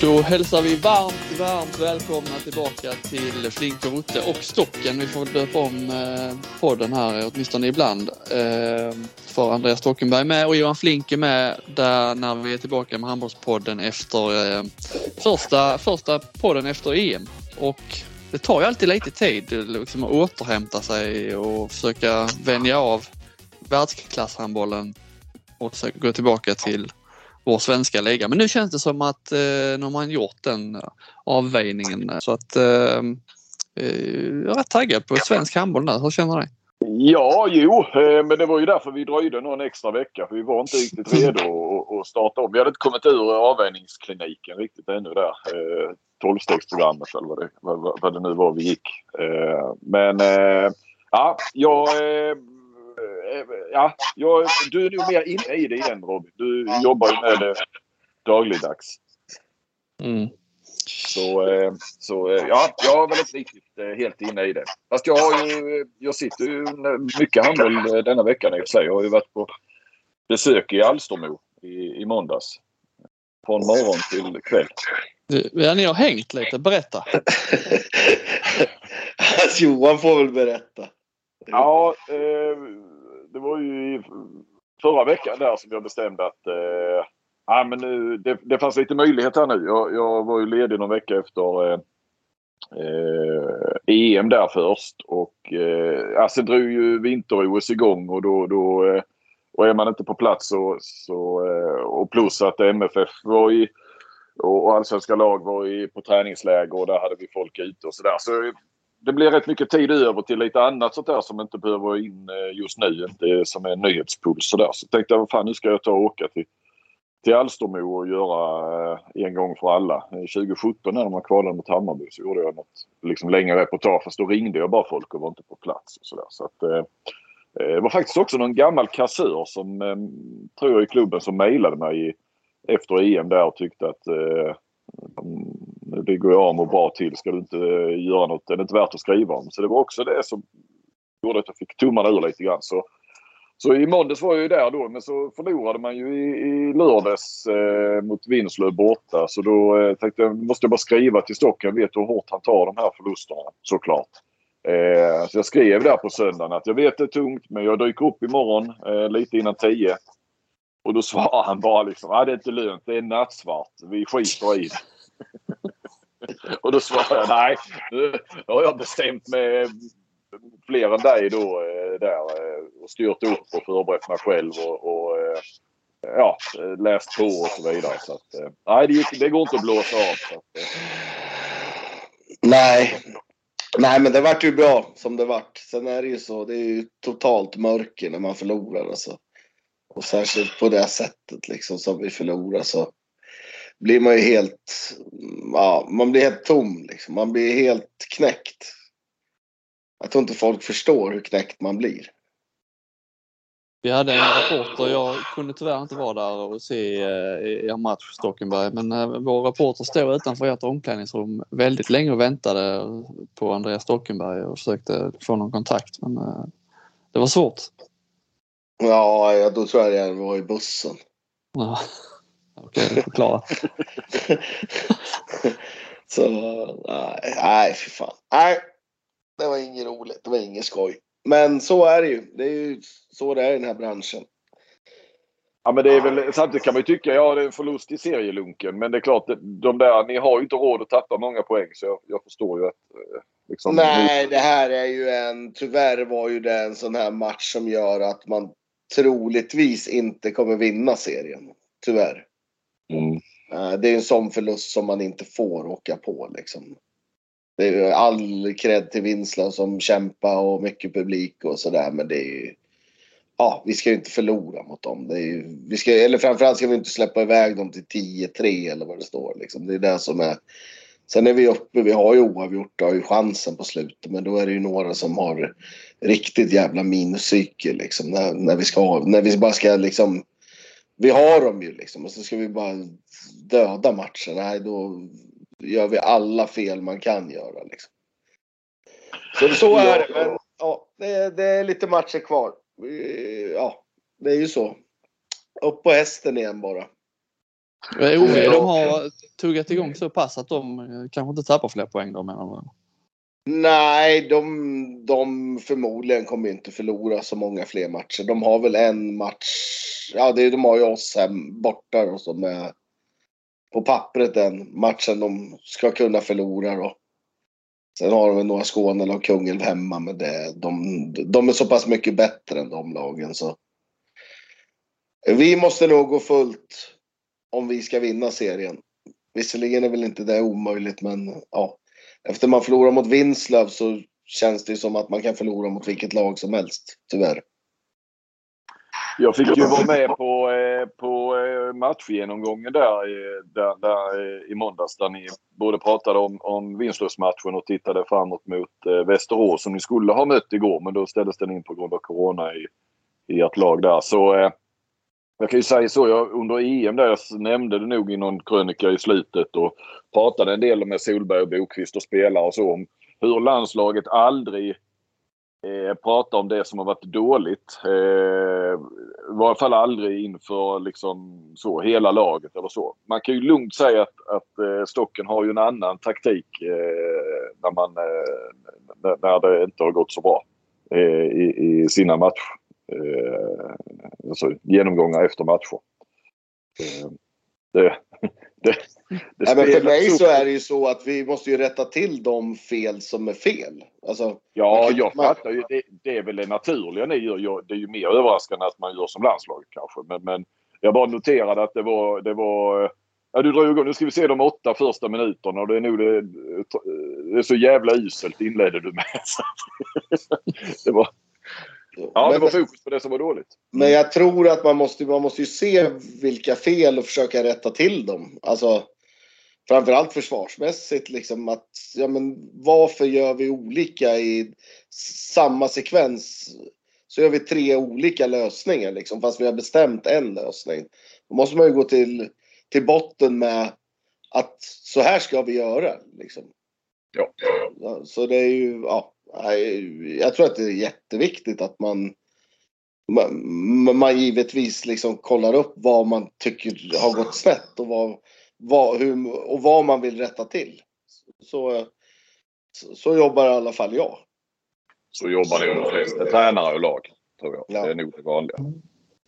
Då hälsar vi varmt, varmt välkomna tillbaka till Flink och Rutte och Stocken. Vi får döpa om eh, podden här åtminstone ibland. Eh, för Andreas Stockenberg med och Johan Flink är med där när vi är tillbaka med Handbollspodden efter eh, första, första podden efter EM. Och det tar ju alltid lite tid liksom, att återhämta sig och försöka vänja av världsklasshandbollen och försöka gå tillbaka till vår svenska liga. Men nu känns det som att eh, nu har man gjort den eh, avvägningen så att eh, eh, jag är rätt taggad på svensk handboll nu. Hur känner du? Ja, jo, eh, men det var ju därför vi dröjde någon extra vecka. För vi var inte riktigt redo att starta om. Vi hade inte kommit ur avvägningskliniken riktigt ännu där. Tolvstegsprogrammet eller vad det, vad, vad det nu var vi gick. Men ja, jag ja, jag, du är nog mer inne i det igen Robin. Du jobbar ju med det dagligdags. Mm. Så, eh, så eh, ja, jag är väl riktigt eh, helt inne i det. Fast jag, har ju, jag sitter ju mycket handboll denna veckan i och för sig. Jag har ju varit på besök i Alstermo i, i måndags. Från morgon till kväll. Ja, ni har hängt lite. Berätta. alltså, Johan får väl berätta. Ja, eh, det var ju förra veckan där som jag bestämde att eh, ja, men nu, det, det fanns lite möjlighet här nu. Jag, jag var ju ledig någon vecka efter eh, EM där först och eh, alltså drog ju vinter-OS igång och då, då eh, och är man inte på plats så, så eh, och plus att MFF var i och allsvenska lag var i, på träningsläger och där hade vi folk ute och sådär. Så det blir rätt mycket tid över till lite annat sånt där som inte behöver vara in eh, just nu. Inte som är nyhetspuls sådär. Så tänkte jag, vad fan nu ska jag ta och åka till, till Alstermo och göra eh, en gång för alla. Eh, 2017 när man kvalade mot Hammarby så gjorde jag något liksom längre reportage. Fast då ringde jag bara folk och var inte på plats. Och så där. Så att, det var faktiskt också någon gammal kassör som, tror jag, i klubben som mejlade mig efter EM där och tyckte att det går jag och bra till. Ska du inte eh, göra något? det Är inte värt att skriva om? Så det var också det som gjorde att jag fick tummarna ur lite grann. Så, så i måndags var jag ju där då men så förlorade man ju i, i lördags eh, mot Vinslöv borta. Så då eh, tänkte jag måste jag bara skriva till Stocken. Jag vet hur hårt han tar de här förlusterna såklart. Eh, så jag skrev där på söndagen att jag vet det är tungt men jag dyker upp imorgon eh, lite innan tio. Och då svarar han bara liksom, ah, det är inte lönt, det är nattsvart, vi skiter i det. och då svarar jag, nej, nu har jag bestämt med eh, fler än dig då eh, där eh, och styrt upp och förberett mig själv och, och ja, läst på och så vidare. Så att, nej, det, det går inte att blåsa av. Så att, nej. Nej, men det vart ju bra som det vart. Sen är det ju så, det är ju totalt mörker när man förlorar. Alltså. Och särskilt på det sättet liksom som vi förlorar så blir man ju helt, ja, man blir helt tom liksom. Man blir helt knäckt. Jag tror inte folk förstår hur knäckt man blir. Vi hade en rapporter. jag kunde tyvärr inte vara där och se eh, er match Stockenberg, men eh, vår rapporter stod utanför ert omklädningsrum väldigt länge och väntade på Andreas Stockenberg och försökte få någon kontakt men eh, det var svårt. Ja, då tror jag det var i bussen. Ja. Okej, okay, förklara. så nej, nej fy fan. Nej, det var inget roligt. Det var inget skoj. Men så är det ju. Det är ju så det är i den här branschen. Ja men det är väl, samtidigt kan man ju tycka, ja det är en förlust i serielunken. Men det är klart, de där, ni har ju inte råd att tappa många poäng. Så jag, jag förstår ju att... Eh, liksom, Nej, det här är ju en, tyvärr var ju det en sån här match som gör att man troligtvis inte kommer vinna serien. Tyvärr. Mm. Eh, det är en sån förlust som man inte får åka på liksom. Det är all cred till Vinslöv som kämpar och mycket publik och sådär men det är ju... Ja, vi ska ju inte förlora mot dem. Det är ju, vi ska, eller framförallt ska vi inte släppa iväg dem till 10-3 eller vad det står. Liksom. Det är det som är... Sen är vi uppe, vi har ju oavgjort, har ju chansen på slutet. Men då är det ju några som har riktigt jävla minuspsyke liksom. När, när, vi ska, när vi bara ska liksom vi har dem ju liksom och så ska vi bara döda matchen. Nej, då gör vi alla fel man kan göra liksom. Så, så är det. Men ja, det, det är lite matcher kvar. Ja, det är ju så. Upp på hästen igen bara. OV, de har, tuggat igång så pass att de kanske inte tappar fler poäng då menar du? Nej, de, de förmodligen kommer inte förlora så många fler matcher. De har väl en match. Ja, det, de har ju oss hem borta och som är på pappret den matchen de ska kunna förlora då. Sen har de några Skåne och Kungälv hemma men det, de, de är så pass mycket bättre än de lagen så. Vi måste nog gå fullt om vi ska vinna serien. Visserligen är väl inte det omöjligt men ja. Efter man förlorar mot Vinslöv så känns det som att man kan förlora mot vilket lag som helst, tyvärr. Jag fick ju vara med på, eh, på eh, matchgenomgången där, eh, där, där i måndags där ni både pratade om, om Vinslövsmatchen och tittade framåt mot Västerås som ni skulle ha mött igår men då ställdes den in på grund av Corona i, i ert lag där. Så jag kan ju säga så, jag, under EM där jag nämnde det nog i någon krönika i slutet och pratade en del med Solberg och Bokvist och spelare och så om hur landslaget aldrig eh, pratar om det som har varit dåligt. Eh, I varje fall aldrig inför liksom så hela laget eller så. Man kan ju lugnt säga att, att eh, Stocken har ju en annan taktik eh, när, man, eh, när det inte har gått så bra eh, i, i sina matcher eh, alltså, genomgångar efter matcher. Eh, det, det, det Nej, men för mig så är det ju så att vi måste ju rätta till de fel som är fel. Alltså, ja, jag man... fattar ju. Det, det, är väl det naturliga ni gör. Det är ju mer överraskande att man gör som landslag kanske. Men, men jag bara noterade att det var, det var Ja, du drog igång. Nu ska vi se de åtta första minuterna och det är nog det, det är så jävla uselt inledde du med. det var, Ja, det var fokus på det som var dåligt. Men jag tror att man måste, man måste ju se vilka fel och försöka rätta till dem. Alltså, framförallt försvarsmässigt. Liksom att, ja, men varför gör vi olika i samma sekvens? Så gör vi tre olika lösningar liksom, fast vi har bestämt en lösning. Då måste man ju gå till, till botten med att så här ska vi göra. Liksom. Ja. Så det är ju, ja jag tror att det är jätteviktigt att man man, man givetvis liksom kollar upp vad man tycker har gått snett och vad, vad, hur, och vad man vill rätta till. Så, så jobbar i alla fall jag. Så jobbar det de flesta tränare och lag, tror jag. Ja. Det är nog det vanliga.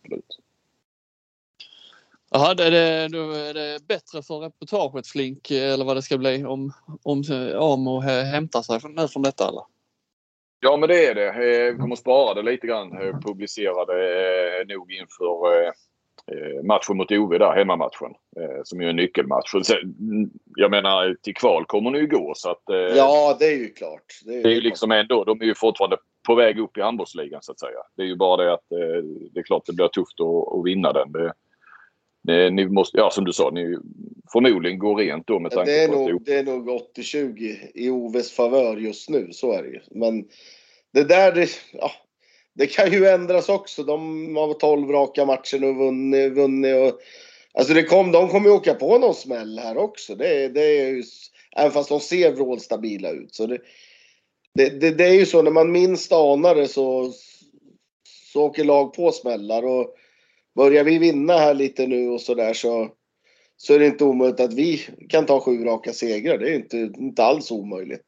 Absolut. Jaha, är det, då är det bättre för reportaget Flink eller vad det ska bli om, om Amo hämtar sig från, från detta eller? Ja, men det är det. Eh, vi kommer att spara det lite grann. Eh, publicera det eh, nog inför matchen mot Ove där, hemmamatchen. Som ju är en nyckelmatch. Jag menar, till kval kommer ni ju gå så att... Ja, det är ju klart. Det är, det är ju liksom ändå, de är ju fortfarande på väg upp i handbollsligan så att säga. Det är ju bara det att det är klart det blir tufft att, att vinna den. Det, ni måste, ja som du sa, ni förmodligen går rent då med tanke det är på nog, att det är nog 80-20 i Oves favör just nu, så är det ju. Men det där, det, ja, det kan ju ändras också. De har 12 raka matcher och vunnit. vunnit och, alltså det kom, de kommer ju åka på någon smäll här också. Det, det är ju, även fast de ser vrålstabila ut. Så det, det, det, det, är ju så när man minst anar det så, så åker lag på smällar. Och börjar vi vinna här lite nu och sådär så, så är det inte omöjligt att vi kan ta sju raka segrar. Det är inte, inte alls omöjligt.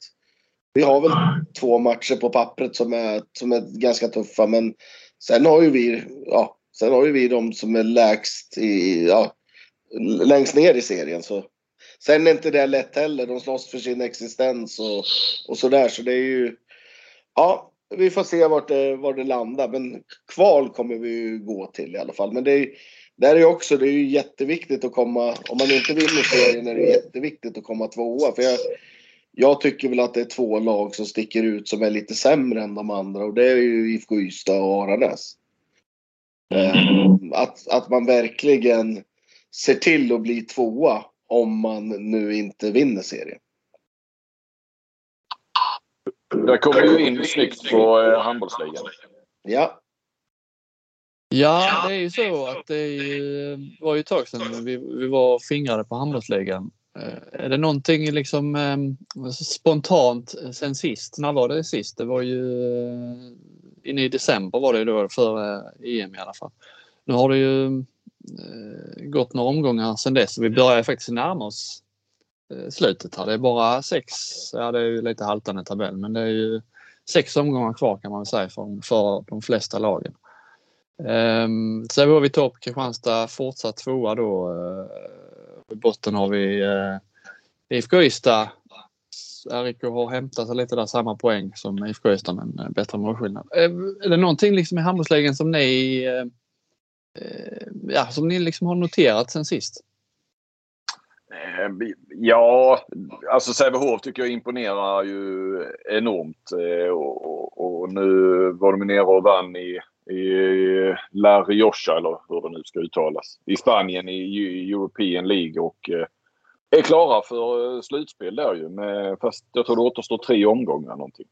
Vi har väl två matcher på pappret som är, som är ganska tuffa men sen har ju vi, ja, sen har ju vi de som är lägst i, ja, längst ner i serien. Så. Sen är inte det lätt heller. De slåss för sin existens och, och sådär. Så det är ju, ja, vi får se vart det, var det landar. Men kval kommer vi ju gå till i alla fall. Men det är, där är också, det är ju jätteviktigt att komma, om man inte vinner serien är det jätteviktigt att komma tvåa. För jag, jag tycker väl att det är två lag som sticker ut som är lite sämre än de andra och det är ju IFK Ystad och Aranäs. Eh, att, att man verkligen ser till att bli tvåa om man nu inte vinner serien. Där kommer ju in snyggt på eh, handbollsligan. Ja. Ja, det är ju så att det ju, var ju ett tag sedan vi, vi var fingrade på handbollsligan. Eh, är det någonting liksom eh, spontant sen sist? När var det sist? Det var ju eh, inne i december var det då för EM i alla fall. Nu har det ju gått några omgångar sedan dess. Vi börjar faktiskt närma oss Eh, slutet här. Det är bara sex, ja det är ju lite haltande tabell, men det är ju sex omgångar kvar kan man säga för, för de flesta lagen. Ehm, um, har vi topp, Kristianstad fortsatt tvåa då. Uh, I botten har vi uh, IFK Ystad. RIK har hämtat sig lite där samma poäng som IFK Ystad men uh, bättre målskillnad. Uh, är det någonting liksom i handbollsligan som ni uh, ja, som ni liksom har noterat sen sist? Eh, ja, alltså Sävehof tycker jag imponerar ju enormt. Eh, och, och, och nu var de nere och vann i i La Rioja eller hur det nu ska uttalas. I Spanien i e- European League och eh, är klara för slutspel där ju. Med, fast jag tror det återstår tre omgångar någonting.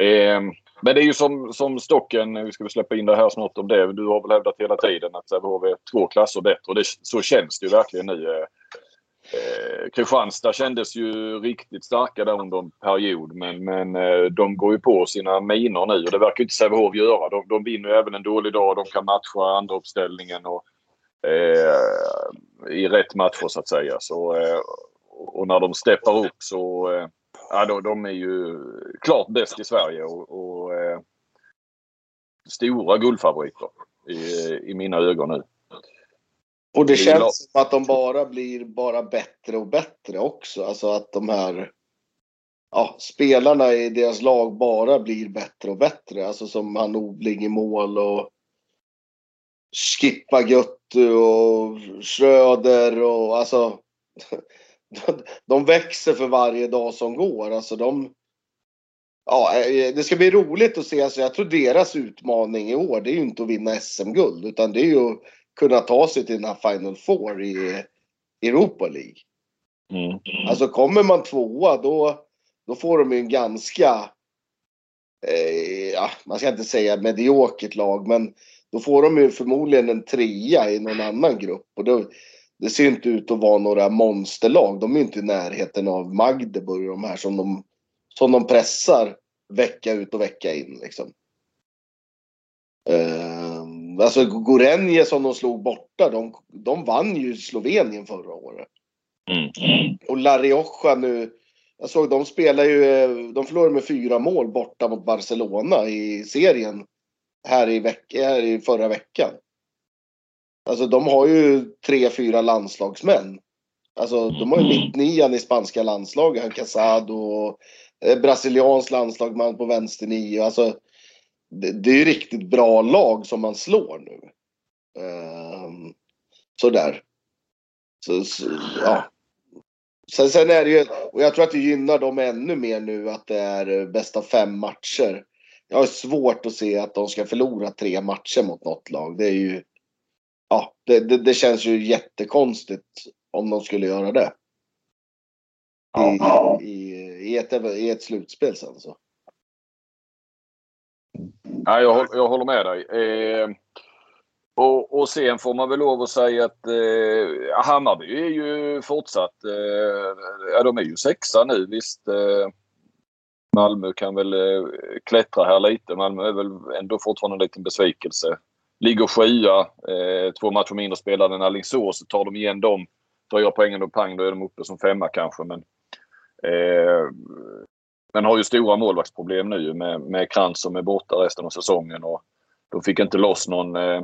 Ehm, men det är ju som, som Stocken, vi ska väl släppa in det här snart om det. Du har väl hävdat hela tiden att Sävehof är två klasser bättre och det, så känns det ju verkligen nu. Eh, Kristianstad kändes ju riktigt starka där under en period men, men eh, de går ju på sina minor nu och det verkar inte Sävehof göra. De, de vinner ju även en dålig dag. De kan matcha andra uppställningen och, eh, i rätt matcher så att säga. Så, eh, och när de steppar upp så eh, ja, de, de, är ju klart bäst i Sverige och, och eh, stora guldfavoriter i, i mina ögon nu. Och det känns som att de bara blir bara bättre och bättre också. Alltså att de här ja, spelarna i deras lag bara blir bättre och bättre. Alltså som han Obling i mål och Skippa Göttu och Schröder och alltså. De växer för varje dag som går. Alltså de. Ja, det ska bli roligt att se. Alltså jag tror deras utmaning i år, det är ju inte att vinna SM-guld utan det är ju kunna ta sig till den här Final Four i Europa League. Mm. Alltså kommer man tvåa då, då får de ju en ganska, eh, ja, man ska inte säga mediokert lag, men då får de ju förmodligen en trea i någon annan grupp. Och då, det ser inte ut att vara några monsterlag. De är inte i närheten av Magdeburg de här som de, som de pressar vecka ut och vecka in. Liksom. Uh, Alltså Gorenje som de slog borta, de, de vann ju Slovenien förra året. Mm. Och La Rioja nu, jag såg de spelar ju, de förlorade med fyra mål borta mot Barcelona i serien här i, veck, här i förra veckan. Alltså de har ju tre, fyra landslagsmän. Alltså de har ju mm. mittnian i spanska landslaget, Casado eh, brasiliansk landslagsman på vänster nio. Alltså det, det är ju riktigt bra lag som man slår nu. Um, sådär. Så, så, ja. Sen, sen är det ju, och jag tror att det gynnar dem ännu mer nu att det är bästa fem matcher. Jag har svårt att se att de ska förlora tre matcher mot något lag. Det är ju, ja, det, det, det känns ju jättekonstigt om de skulle göra det. I, i, i, ett, i ett slutspel sen så. Ja, jag, jag håller med dig. Eh, och, och sen får man väl lov att säga att eh, Hammarby är ju fortsatt... Eh, ja, de är ju sexa nu visst. Eh, Malmö kan väl eh, klättra här lite. Malmö är väl ändå fortfarande en liten besvikelse. Ligger sjua. Eh, två matcher mindre spelade än Alingsås. Tar de igen dem, tar jag poängen och pang, då är de uppe som femma kanske. Men, eh, men har ju stora målvaktsproblem nu med, med Krantz som är borta resten av säsongen. Och de fick inte loss någon eh,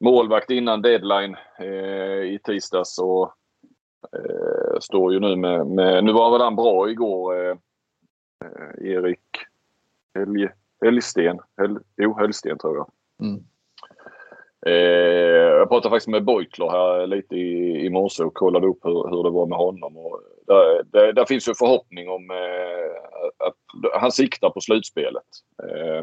målvakt innan deadline eh, i tisdags. Och, eh, står ju nu med, med, Nu var väl han bra igår, eh, eh Erik Helg, Helgsten. Hel, jo, Helgsten tror jag. Mm. Eh, jag pratade faktiskt med Beutler här lite i, i morse och kollade upp hur, hur det var med honom. Och där, där, där finns ju förhoppning om att han siktar på slutspelet. Eh,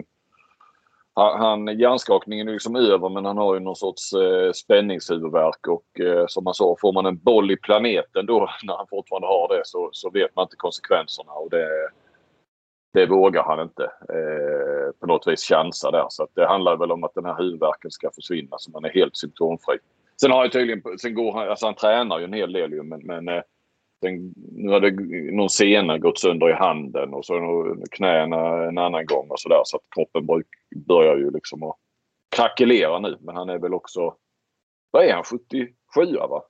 han, hjärnskakningen är liksom över men han har ju någon sorts eh, spänningshuvudvärk och eh, som man sa, får man en boll i planeten då när han fortfarande har det så, så vet man inte konsekvenserna och det, det vågar han inte eh, på något vis chansa där. Så att det handlar väl om att den här huvudvärken ska försvinna så man är helt symptomfri. Sen har han tydligen, sen går han, alltså han tränar ju en hel del ju men, men eh, den, nu hade någon sena gått sönder i handen och så knäna en annan gång och sådär. Så att kroppen börjar ju liksom att krackelera nu. Men han är väl också, vad är han, 77 va?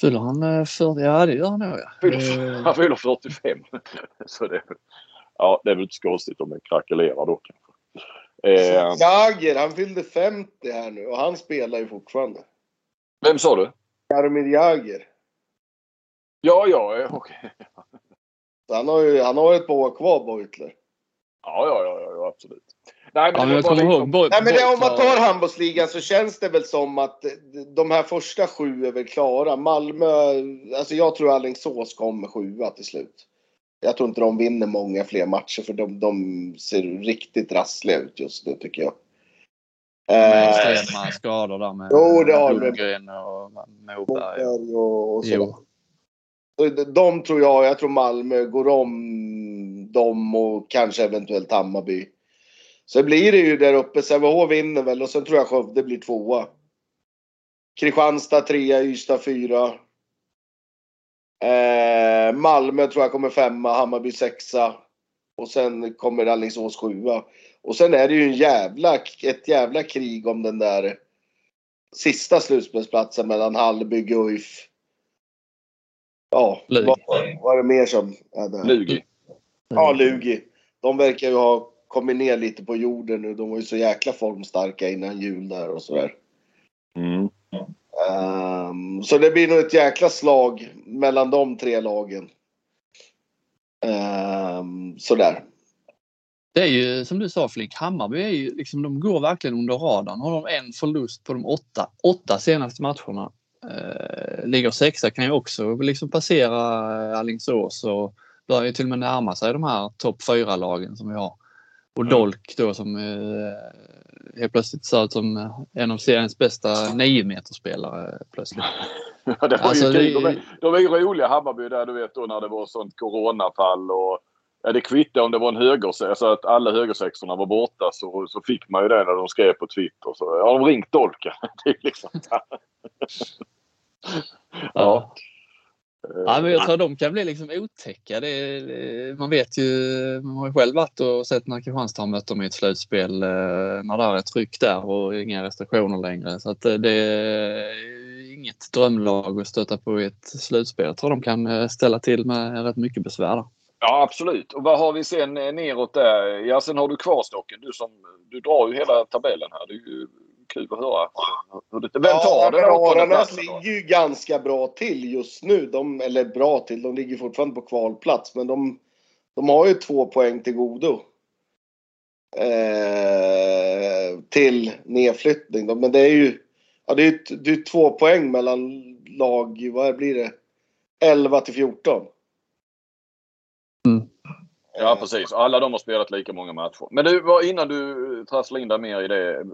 Fyller han 40? Ja det gör han nog ja. Fyller, han fyller 45. Så det, ja, det är väl inte så konstigt om det krackelerar då kanske. Eh, Jagger, han fyllde 50 här nu och han spelar ju fortfarande. Vem sa du? Jaromir Jagr. Ja, ja, okej. Okay. Han har ju han har ett par år kvar, Beutler. Ja, ja, ja, ja, absolut. Nej, men, ja, men ihåg. Liksom... Nej, men det, om man tar handbollsligan så känns det väl som att de här första sju är väl klara. Malmö, alltså jag tror Alingsås kommer sjua till slut. Jag tror inte de vinner många fler matcher för de, de ser riktigt rassliga ut just nu tycker jag. Med extrema skador där med jo, det har Lundgren och Moberg. Och, och så. De tror jag, jag tror Malmö går om dem och kanske eventuellt Hammarby. Sen blir det ju där uppe, Sävehof vinner väl och sen tror jag Skövde blir tvåa. Kristianstad trea, Ystad fyra. Eh, Malmö tror jag kommer femma, Hammarby sexa. Och sen kommer Alingsås sjua. Och sen är det ju en jävla, ett jävla krig om den där sista slutspelsplatsen mellan Hallby, Guif. Ja, Lugi. vad var det mer som är där? Lugi. Ja, Lugi. De verkar ju ha kommit ner lite på jorden nu. De var ju så jäkla formstarka innan jul där och sådär. Mm. Um, så det blir nog ett jäkla slag mellan de tre lagen. Um, sådär. Det är ju som du sa Flink, Hammarby är ju liksom, de går verkligen under radarn. Har de en förlust på de åtta, åtta senaste matcherna. Eh, ligger sexa kan ju också liksom passera Alingsås och börjar ju till och med närma sig de här topp fyra lagen som vi har. Och mm. Dolk då som eh, helt plötsligt ser ut som en av seriens bästa 9 spelare plötsligt. Ja, det var alltså, ju det... de, är, de är ju roliga Hammarby där du vet då när det var sånt coronafall och Ja, det kvittade om det var en högersexa, alltså att alla högersexorna var borta så, så fick man ju det när de skrev på Twitter. Så, ja, de ringt Dolken. det är liksom... ja. Ja, men jag tror de kan bli liksom otäcka. Det, man vet ju, man har ju själv varit och sett när Kristianstad har mött dem i ett slutspel eh, när det är tryck där och inga restriktioner längre. Så att eh, det är inget drömlag att stöta på i ett slutspel. Jag tror de kan eh, ställa till med rätt mycket besvär där. Ja absolut. Och vad har vi sen neråt där? Ja sen har du kvarstocken. Du, som, du drar ju hela tabellen här. Det är ju kul att höra. Hur det, vem tar den Aranäs ligger ju ganska bra till just nu. De, eller bra till, de ligger fortfarande på kvalplats. Men de, de har ju två poäng till godo. Eh, till nedflyttning. Men det är ju ja, det är, det är två poäng mellan lag, vad blir det? 11 till 14. Ja precis. Alla de har spelat lika många matcher. Men du, innan du trasslar in dig mer i det.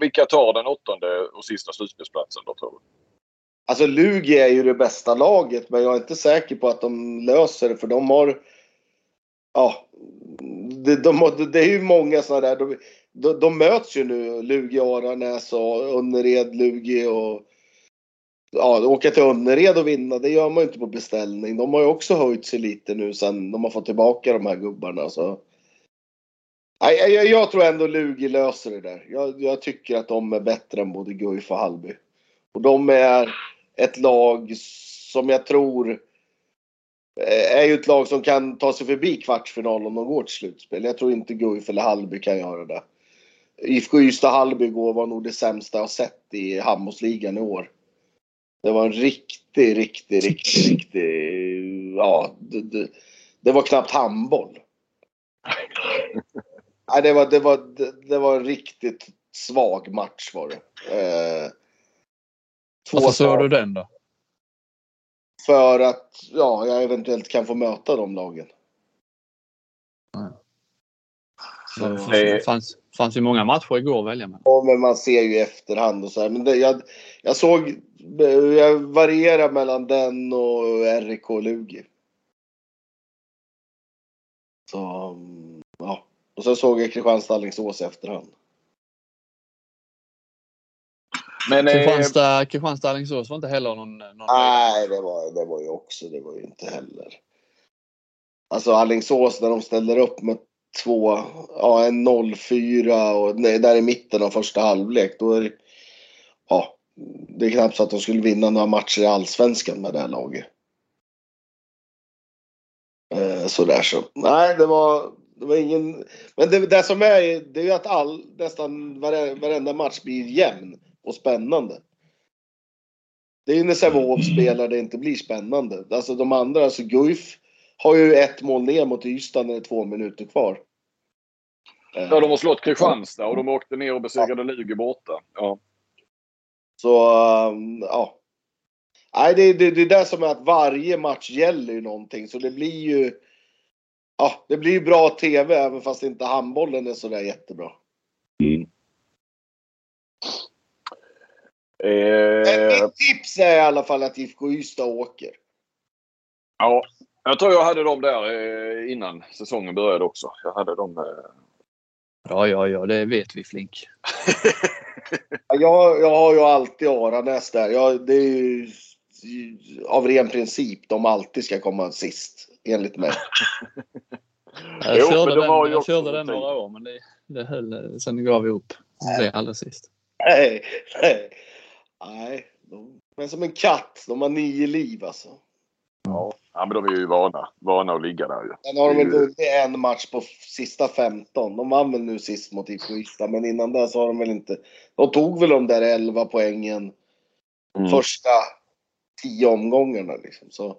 Vilka tar den åttonde och sista slutspelsplatsen då tror du? Alltså Lugi är ju det bästa laget men jag är inte säker på att de löser det för de har... Ja. De, de, det är ju många sådana där. De, de, de möts ju nu. Lugi, Aranäs och Önnered, Lugi och ja, åka till Önnered och vinna, det gör man ju inte på beställning. De har ju också höjt sig lite nu sen de har fått tillbaka de här gubbarna. Så. Jag, jag, jag tror ändå Lugi löser det där. Jag, jag, tycker att de är bättre än både Guif och Hallby. Och de är ett lag som jag tror eh, är ju ett lag som kan ta sig förbi kvartsfinal om de går till slutspel. Jag tror inte Guif eller Hallby kan göra det. IFK Ystad-Hallby går var nog det sämsta jag sett i handbollsligan i år. Det var en riktig, riktig, riktig, riktig... Ja, det, det, det var knappt handboll. Nej, det var, det, var, det, det var en riktigt svag match var det. Eh, Varför såg du den då? För att ja, jag eventuellt kan få möta de lagen. Så, det fanns, fanns ju många matcher igår att välja mellan. Ja, men man ser ju i efterhand och så här. Men det, jag, jag såg, jag varierar mellan den och RIK Lugi. Så, ja. Och sen såg jag Kristianstad Alingsås i efterhand. Men eh, Kristianstad, Kristianstad Alingsås var inte heller någon... någon nej, det var, det var ju också, det var ju inte heller. Alltså Alingsås när de ställer upp med två, ja en 0-4 och nej, där i mitten av första halvlek. Då är det, ja, det är knappt så att de skulle vinna några matcher i Allsvenskan med det här laget. Eh, sådär så. Nej, det var, det var ingen... Men det, det som är, det är ju att all, nästan vare, varenda match blir jämn och spännande. Det är ju när Sävehof spelar det inte blir spännande. Alltså de andra, alltså Guif har ju ett mål ner mot Ystad när det är två minuter kvar. Ja, de har slått Kristianstad och de åkte ner och besegrade Lugi borta. Ja. Så, um, ja. Nej, det, det, det är det som är att varje match gäller ju någonting. Så det blir ju... Ja, det blir bra TV även fast inte handbollen är sådär jättebra. Mm. Eh, mitt tips är i alla fall att IFK Ystad åker. ja, jag tror jag hade dem där eh, innan säsongen började också. Jag hade dem... Eh, Ja, ja, ja, det vet vi Flink. Jag, jag har ju alltid Aranäs där. Jag, det är ju av ren princip de alltid ska komma sist, enligt mig. Jag Jo, körde den, jag också körde den några år men det, det höll. Sen gav vi upp. Det blev alldeles sist. Nej, nej. Nej, de är som en katt. De har nio liv alltså. ja. Ja, men de är ju vana. Vana att ligga där ju. Sen har de väl vunnit en match på sista 15. De vann väl nu sist mot Ystad, men innan det så har de väl inte... De tog väl de där 11 poängen Mm. första 10 omgångarna liksom. Så.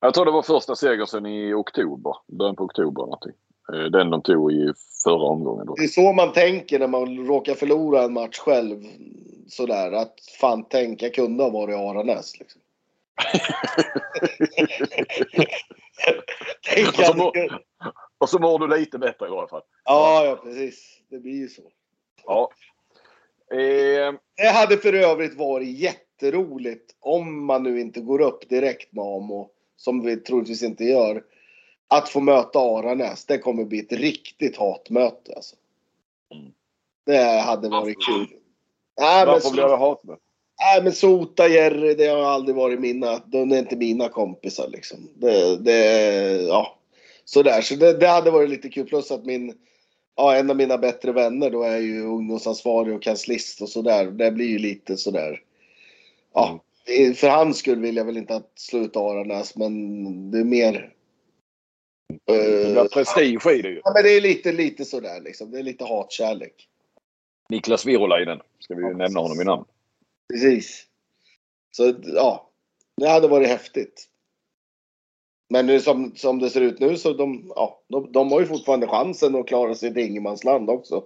Jag tror det var första seger sen i oktober. Början på oktober någonting. Eh, Den de tog i förra omgången då. Det är så man tänker när man råkar förlora en match själv. Sådär att fan tänk, jag kunde ha varit Aranäs liksom. Och så mår- Och så mår du lite bättre i alla fall. Ja, ja precis. Det blir ju så. Ja. Eh, Det hade för övrigt varit jätteroligt om man nu inte går upp direkt med Amo, som vi troligtvis inte gör, att få möta Aranäs. Det kommer bli ett riktigt hatmöte alltså. Mm. Det hade varit kul. Nej men, varför blir det så, hat med? Nej, men Sota, Jerry, det har aldrig varit mina. De är inte mina kompisar liksom. Det, det, ja. Sådär, så det, det hade varit lite kul. Plus att min, ja, en av mina bättre vänner då är ju ungdomsansvarig och kanslist och sådär. Det blir ju lite sådär. Ja, det- för hans skull vill jag väl inte att slå ut Aranäs, men det är mer... Det eh, blir prestige i det ju. ja, men det är lite, lite sådär liksom. Det är lite hatkärlek. Niklas Virolainen. Ska vi ju Ja, nämna honom i namn. Precis. Så ja, det hade varit häftigt. Men nu som, som det ser ut nu så de, ja, de, de har ju fortfarande chansen att klara sig till ingenmansland också.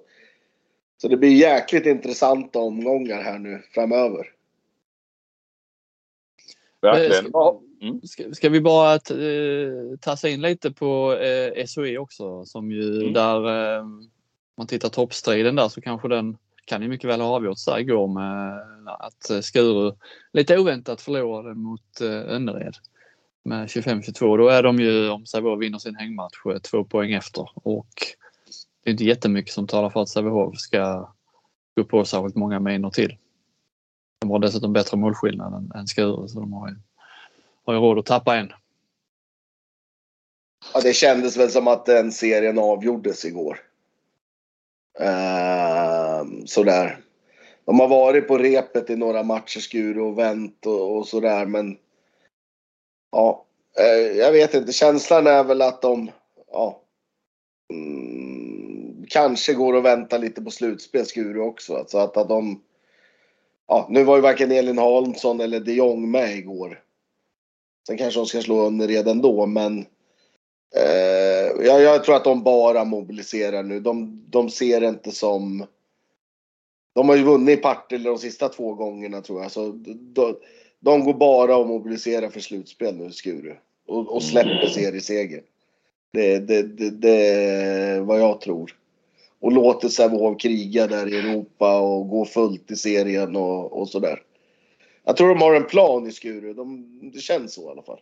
Så det blir jäkligt intressanta omgångar här nu framöver. Verkligen. Eh. Mm. Ska, ska vi bara eh, tassa in lite på eh, SOE också som ju Mm. där eh, man tittar toppstriden där så kanske den kan ju mycket väl ha avgjorts där igår med eh, att eh, Skuru lite oväntat förlorade mot eh, Önnered med 25-22. Då är de ju, om Sävehof vinner sin hängmatch, två poäng efter och det är inte jättemycket som talar för att Sävehof ska gå på särskilt många minor till. De har dessutom bättre målskillnad än, än Skuru så de har ju, har ju råd att tappa en. Ja, det kändes väl som att den serien avgjordes igår. Ehm, sådär. De har varit på repet i några matcher, Skuru och vänt och, och sådär, men ja, eh, jag vet inte. Känslan är väl att de, ja, mm, kanske går och väntar lite på slutspel, Skuru också. Alltså att, att de, ja, nu var ju varken Elin Holmsson eller de Jong med igår. Sen kanske de ska slå under redan då, men Eh, jag, jag tror att de bara mobiliserar nu. De, de ser inte som... De har ju vunnit i Partille de sista två gångerna tror jag. Så de, de går bara och mobiliserar för slutspel nu, Skuru. Och, och släpper serieseger. Det, det, det, det är vad jag tror. Och låter Sävehof kriga där i Europa och gå fullt i serien och, och sådär. Jag tror de har en plan i Skuru. De, det känns så i alla fall.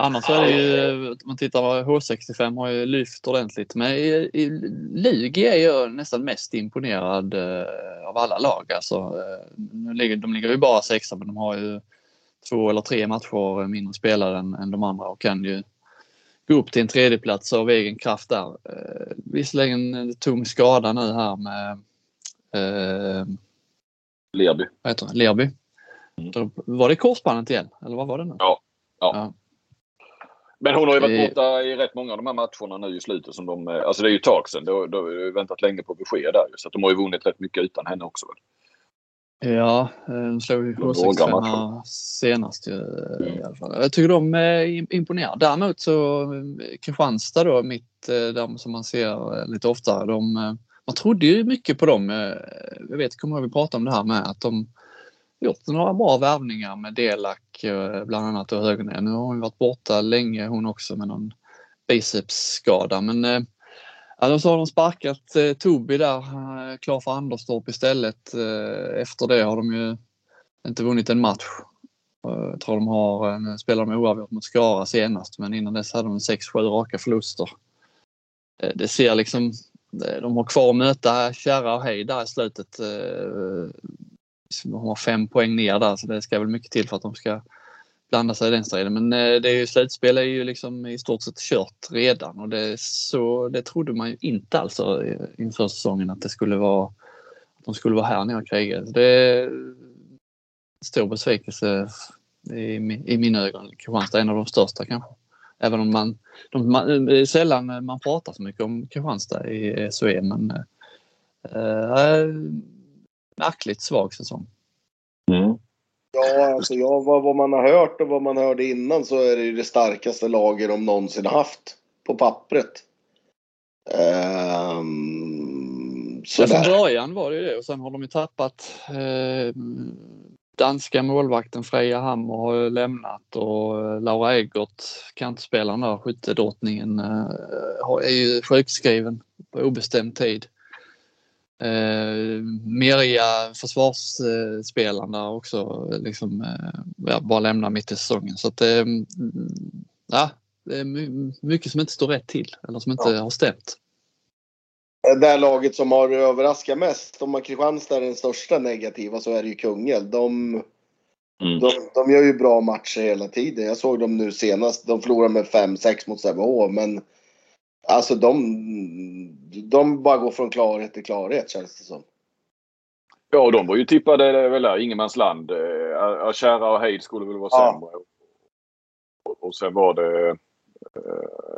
Annars är det ju, om man tittar H65 har ju lyft ordentligt. Men i, i Lugi är jag nästan mest imponerad eh, av alla lag. Alltså, eh, nu ligger, de ligger ju bara sexa men de har ju två eller tre matcher mindre spelare än, än de andra och kan ju gå upp till en tredjeplats av egen kraft där. Eh, visserligen en tung skada nu här med eh, Lerby. Vad heter det? Lerby. Mm. Då var det korsbandet igen? Eller vad var det nu? Ja. Men hon har ju varit Eh. borta i rätt många av de här matcherna nu i slutet. Som de, eh, alltså det är ju ett tag sedan. Då, då har väntat länge på besked där. Så de har ju vunnit rätt mycket utan henne också. Väl? Ja, eh, de slog ju De vågar H65 matchen. här senast eh, Mm. i alla fall. Jag tycker de är im- imponerar. Däremot så eh, Kristianstad då, mitt, eh, där som man ser eh, lite oftare. De, eh, man trodde ju mycket på dem. eh, Jag vet, kommer ihåg vi pratade om det här med att de gjort några bra värvningar med Delak eh, bland annat och Högne. Nu har hon varit borta länge hon också med någon bicepsskada. Men eh, ja, så har de sparkat eh, Tobi där, eh, klar för Anderstorp istället. Eh, efter det har de ju inte vunnit en match. Eh, jag tror de har, eh, nu spelar de oavgjort mot Skara senast men innan dess hade de 6-7 raka förluster. Det ser liksom, de har kvar att möta Kärra och Hej där i slutet. De har fem poäng ner där så det ska väl mycket till för att de ska blanda sig i den striden. Men eh, det är ju, slutspel är ju liksom i stort sett kört redan och det, så, det trodde man ju inte alls inför säsongen att det skulle vara att de skulle vara här nere och kriga. Så Det är en stor besvikelse i, i mina ögon. Kristianstad är en av de största kanske. Även om man, de, man det är sällan man pratar så mycket om Kristianstad i SHE men äh, märkligt svag säsong. Mm. Ja, alltså jag, vad, vad man har hört och vad man hörde innan så är det ju det starkaste laget de någonsin har haft på pappret. Ehm, Så från början var det ju det och sen har de ju tappat eh, danska målvakten Freja Hammer har ju lämnat och eh, Laura Eggert, kantspelaren där, skyttedrottningen, eh, är ju sjukskriven på obestämd tid. Eh, Merja, försvarsspelaren där också, liksom, eh, ja, bara lämnar mitt i säsongen. Så att, eh, ja, det är my- mycket som inte står rätt till eller som inte har stämt. Det där laget som har överraskat mest, om man Kristianstad är den största negativa så är det ju Kungälv. De, Mm. de, de gör ju bra matcher hela tiden. Jag såg dem nu senast. De förlorade med 5-6 mot Sävehof men alltså de, de bara går från klarhet till klarhet känns det som. Ja, de var ju tippade väl där, ingenmansland. Eh, Kära och Heid skulle väl vara Ja. sämre. Och, och sen var det... eh,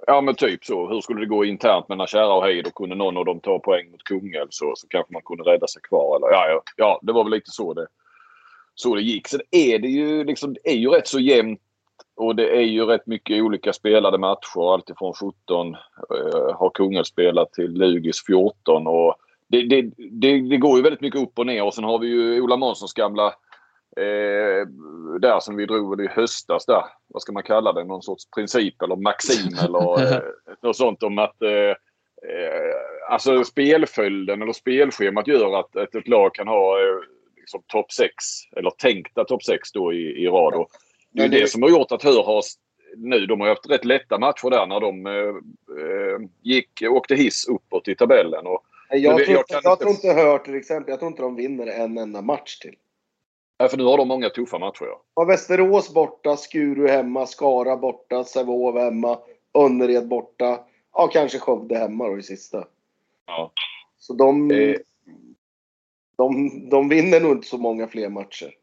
Ja men typ så. Hur skulle det gå internt mellan Kära och Heid och kunde någon av dem ta poäng mot Kungälv så, så kanske man kunde rädda sig kvar. Eller, ja, ja, ja, det var väl lite så det, så det gick. Sen är det ju liksom, det är ju rätt så jämnt och det är ju rätt mycket olika spelade matcher. Alltifrån 17 eh, har Kungälv spelat till Lugis 14. Och det, det, det, det går ju väldigt mycket upp och ner. Och sen har vi ju Ola Månssons gamla eh, där som vi drog i höstas där. Vad ska man kalla det? Någon sorts princip eller maxim eller eh, något sånt om att eh, eh, alltså spelföljden eller spelschemat gör att, att ett lag kan ha eh, liksom topp 6 eller tänkta topp 6 då i, i rad. Och det är det- som har gjort att Hör har nu, de har haft rätt lätta matcher där när de eh, eh, gick, åkte hiss uppåt i tabellen. Och, Jag, tror, jag jag inte- tror inte Hör till exempel, jag tror inte de vinner en enda match till. ja, för nu har de många tuffa matcher. Ja. Ja, Västerås borta, Skuru hemma, Skara borta, Sävehof hemma, Önnered borta. Ja, kanske Skövde hemma då i sista. Ja. Så de, Eh. de, de vinner nog inte så många fler matcher.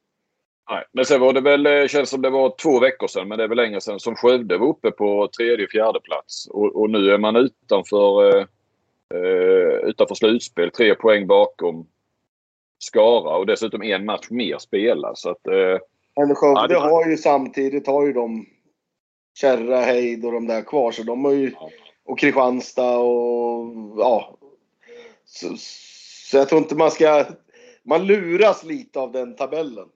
Nej. Men sen var det väl, eh, känns som det var två veckor sedan, men det är väl länge sedan, som Skövde var uppe på tredje, fjärde plats. Och, och nu är man utanför, eh, eh, utanför slutspel, tre poäng bakom Skara och dessutom en match mer spelad. Så att, eh, Men Skövde Ja, det- har ju samtidigt har ju de Kärra, Heid och de där kvar. Så de har ju, och Kristianstad och ja. Så, så jag tror inte man ska, man luras lite av den tabellen.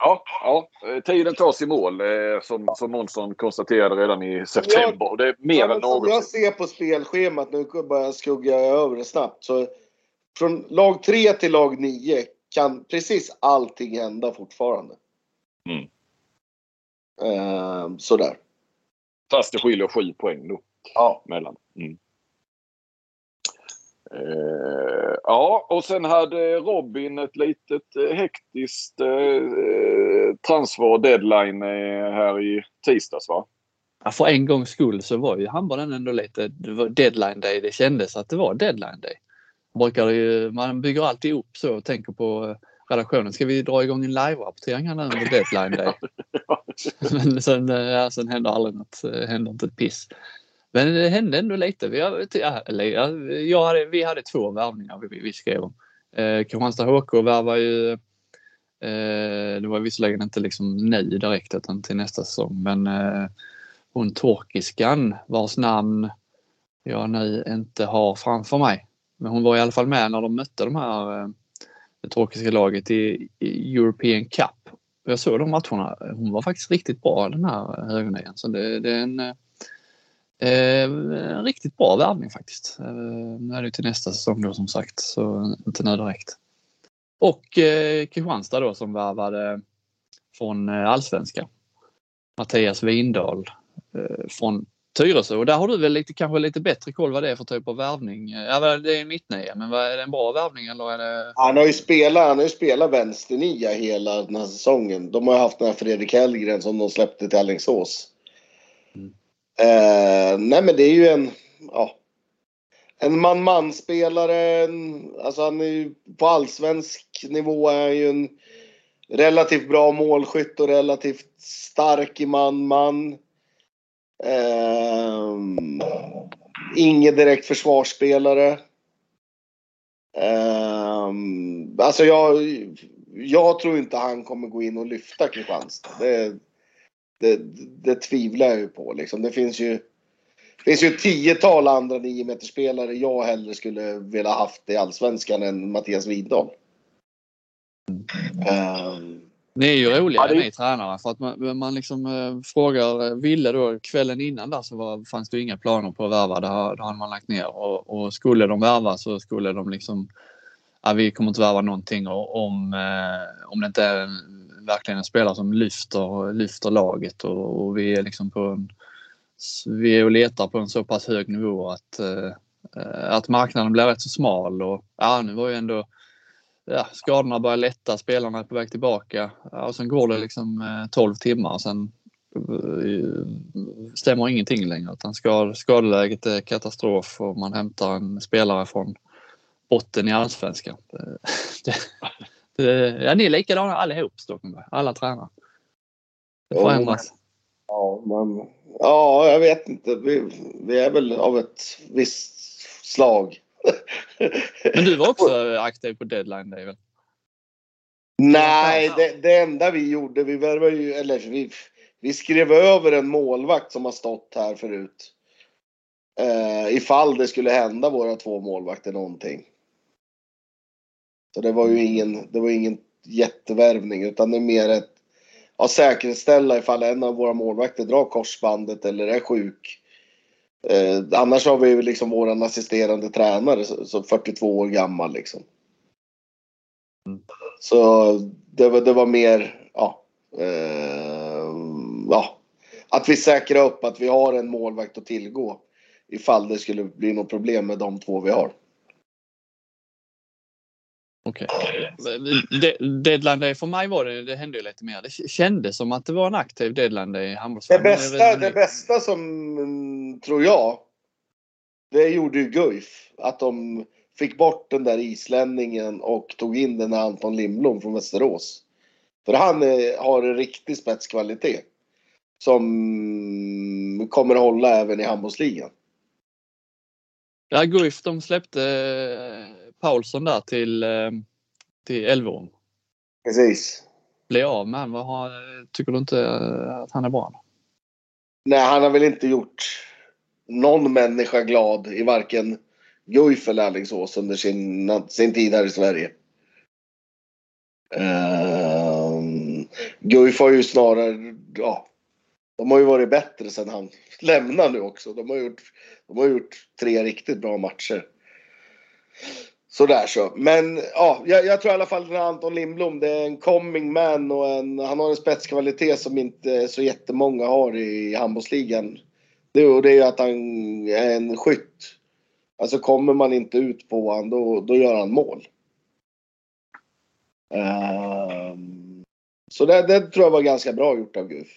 Ja, ja, eh, tiden tas i mål eh, som, som Månsson konstaterade redan i september. Och det är mer Ja, än men som jag ser på spelschemat, nu börjar jag skugga över det snabbt. Så från lag 3 till lag 9 kan precis allting hända fortfarande. Mm. Ehm, sådär. Fast det skiljer sju poäng då. Ja. mellan. Mm. Eh, ja, och sen hade Robin ett litet eh, hektiskt eh, transfer deadline eh, här i tisdags va? Ja, för en gångs skull så var ju handbollen ändå lite deadline day. Det kändes att det var deadline day. Brukar ju, man bygger alltid upp så och tänker på redaktionen. Ska vi dra igång en live-rapportering här nu under deadline day? Men sen, ja, sen händer aldrig något. Händer inte ett piss. Men det hände ändå lite. Vi, äh, eller, jag hade, vi hade två värvningar vi, vi skrev om. Eh, Kristianstad HK värvar ju eh, det var visserligen inte liksom nu direkt utan till nästa säsong men eh, hon turkiskan vars namn jag nu inte har framför mig. Men hon var i alla fall med när de mötte de här, eh, det turkiska laget i, i European Cup. Jag såg de matcherna. Hon var faktiskt riktigt bra den här eh, högernian. Så det, det, är en, eh, en riktigt bra värvning faktiskt. Eh, nu är det till nästa säsong då som sagt, så inte nu direkt. Och eh, Kristianstad då som värvade från eh, allsvenskan. Mattias Windahl från Tyresö och där har du väl lite, kanske lite bättre koll vad det är för typ av värvning? Ja, det är mittnia, men är det en bra värvning eller är det? Han har ju spelat, han har ju spelat vänsternia hela den här säsongen. De har ju haft den här Fredrik Hellgren som de släppte till Alingsås. Eh, nej men det är ju en, ja, en man-man-spelare. Alltså han är ju på allsvensk nivå är han ju en relativt bra målskytt och relativt stark i man-man. Eh, ingen direkt försvarsspelare. Eh, alltså jag, jag tror inte han kommer gå in och lyfta Kristianstad. Det, det, det tvivlar jag ju på. Liksom. Det finns ju, finns ju ett tiotal andra 9 spelare jag hellre skulle vilja haft i Allsvenskan än Mattias Widdahl. Mm. Ni är ju roliga ja, det... ni tränare för att man, man liksom eh, frågar eh, Ville då kvällen innan där så var, fanns det inga planer på att värva. Det, har, det hade man lagt ner och, och skulle de värva så skulle de liksom ja, vi kommer inte värva någonting om, eh, om det inte är verkligen en spelare som lyfter, lyfter laget och, och vi är liksom på en, vi är och letar på en så pass hög nivå att, eh, att marknaden blir rätt så smal och ja, nu var ju ändå ja, skadorna börjar lätta, spelarna är på väg tillbaka och sen går det liksom eh, 12 timmar och sen eh, stämmer ingenting längre utan skad, skadeläget är katastrof och man hämtar en spelare från botten i allsvenskan. Det, det, ja, ni är likadana allihop Stockenberg, alla tränare. Det förändras. Ja, men, ja, jag vet inte. Vi, vi är väl av ett visst slag. Men du var också aktiv på deadline day väl? Nej, det, det enda vi gjorde, vi värvade ju, eller vi, vi skrev över en målvakt som har stått här förut. Uh, ifall det skulle hända våra två målvakter någonting. Så det var ju ingen, det var ingen jättevärvning utan det är mer ett ja, säkerställa ifall en av våra målvakter drar korsbandet eller är sjuk. Eh, annars har vi liksom våran assisterande tränare, så 42 år gammal liksom. Mm. Så det var, det var mer, ja, eh, ja, att vi säkrar upp att vi har en målvakt att tillgå ifall det skulle bli något problem med de två vi har. Okej. Okay. Deadline day för mig var det, det hände ju lite mer. Det kändes som att det var en aktiv deadline day i handbollsvärlden. Det bästa, det bästa som, mm, tror jag, det gjorde ju Guif. Att de fick bort den där islänningen och tog in den här Anton Lindblom från Västerås. För han är, har en riktig spetskvalitet. Som kommer att hålla även i handbollsligan. Ja, Guif de släppte Paulsson där till, eh, till Elverum. Precis. Bli av med honom. Tycker du inte eh, att han är bra? Nej, han har väl inte gjort någon människa glad i varken Guif eller Alingsås under sin, sin tid här i Sverige. Um, Guif har ju snarare, ja, de har ju varit bättre sen han lämnade nu också. De har gjort, de har gjort tre riktigt bra matcher. Sådär så. Men ja, jag, jag, tror i alla fall att Anton Lindblom, det är en coming man och en, han har en spetskvalitet som inte så jättemånga har i handbollsligan. Det, och det är ju att han är en skytt. Alltså kommer man inte ut på honom då, då gör han mål. Um, så det, det, tror jag var ganska bra gjort av Guf.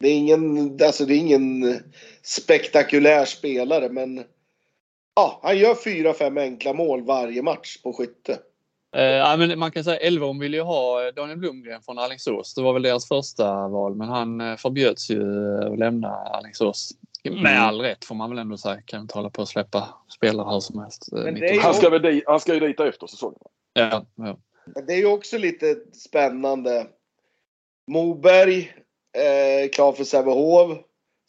Det är ingen, alltså det är ingen spektakulär spelare men ja, han gör fyra, fem enkla mål varje match på skytte. Eh, men man kan säga Elverum ville ju ha Daniel Blomgren från Alingsås. Det var väl deras första val, men han eh, förbjöds ju att lämna Alingsås. Med Mm. all rätt får man väl ändå säga. Kan inte hålla på att släppa spelare hur som helst. eh, ju- Han ska, väl dit, han ska ju dit efter säsongen. Ja, ja. Det är ju också lite spännande. Moberg, eh, klar för Sävehof.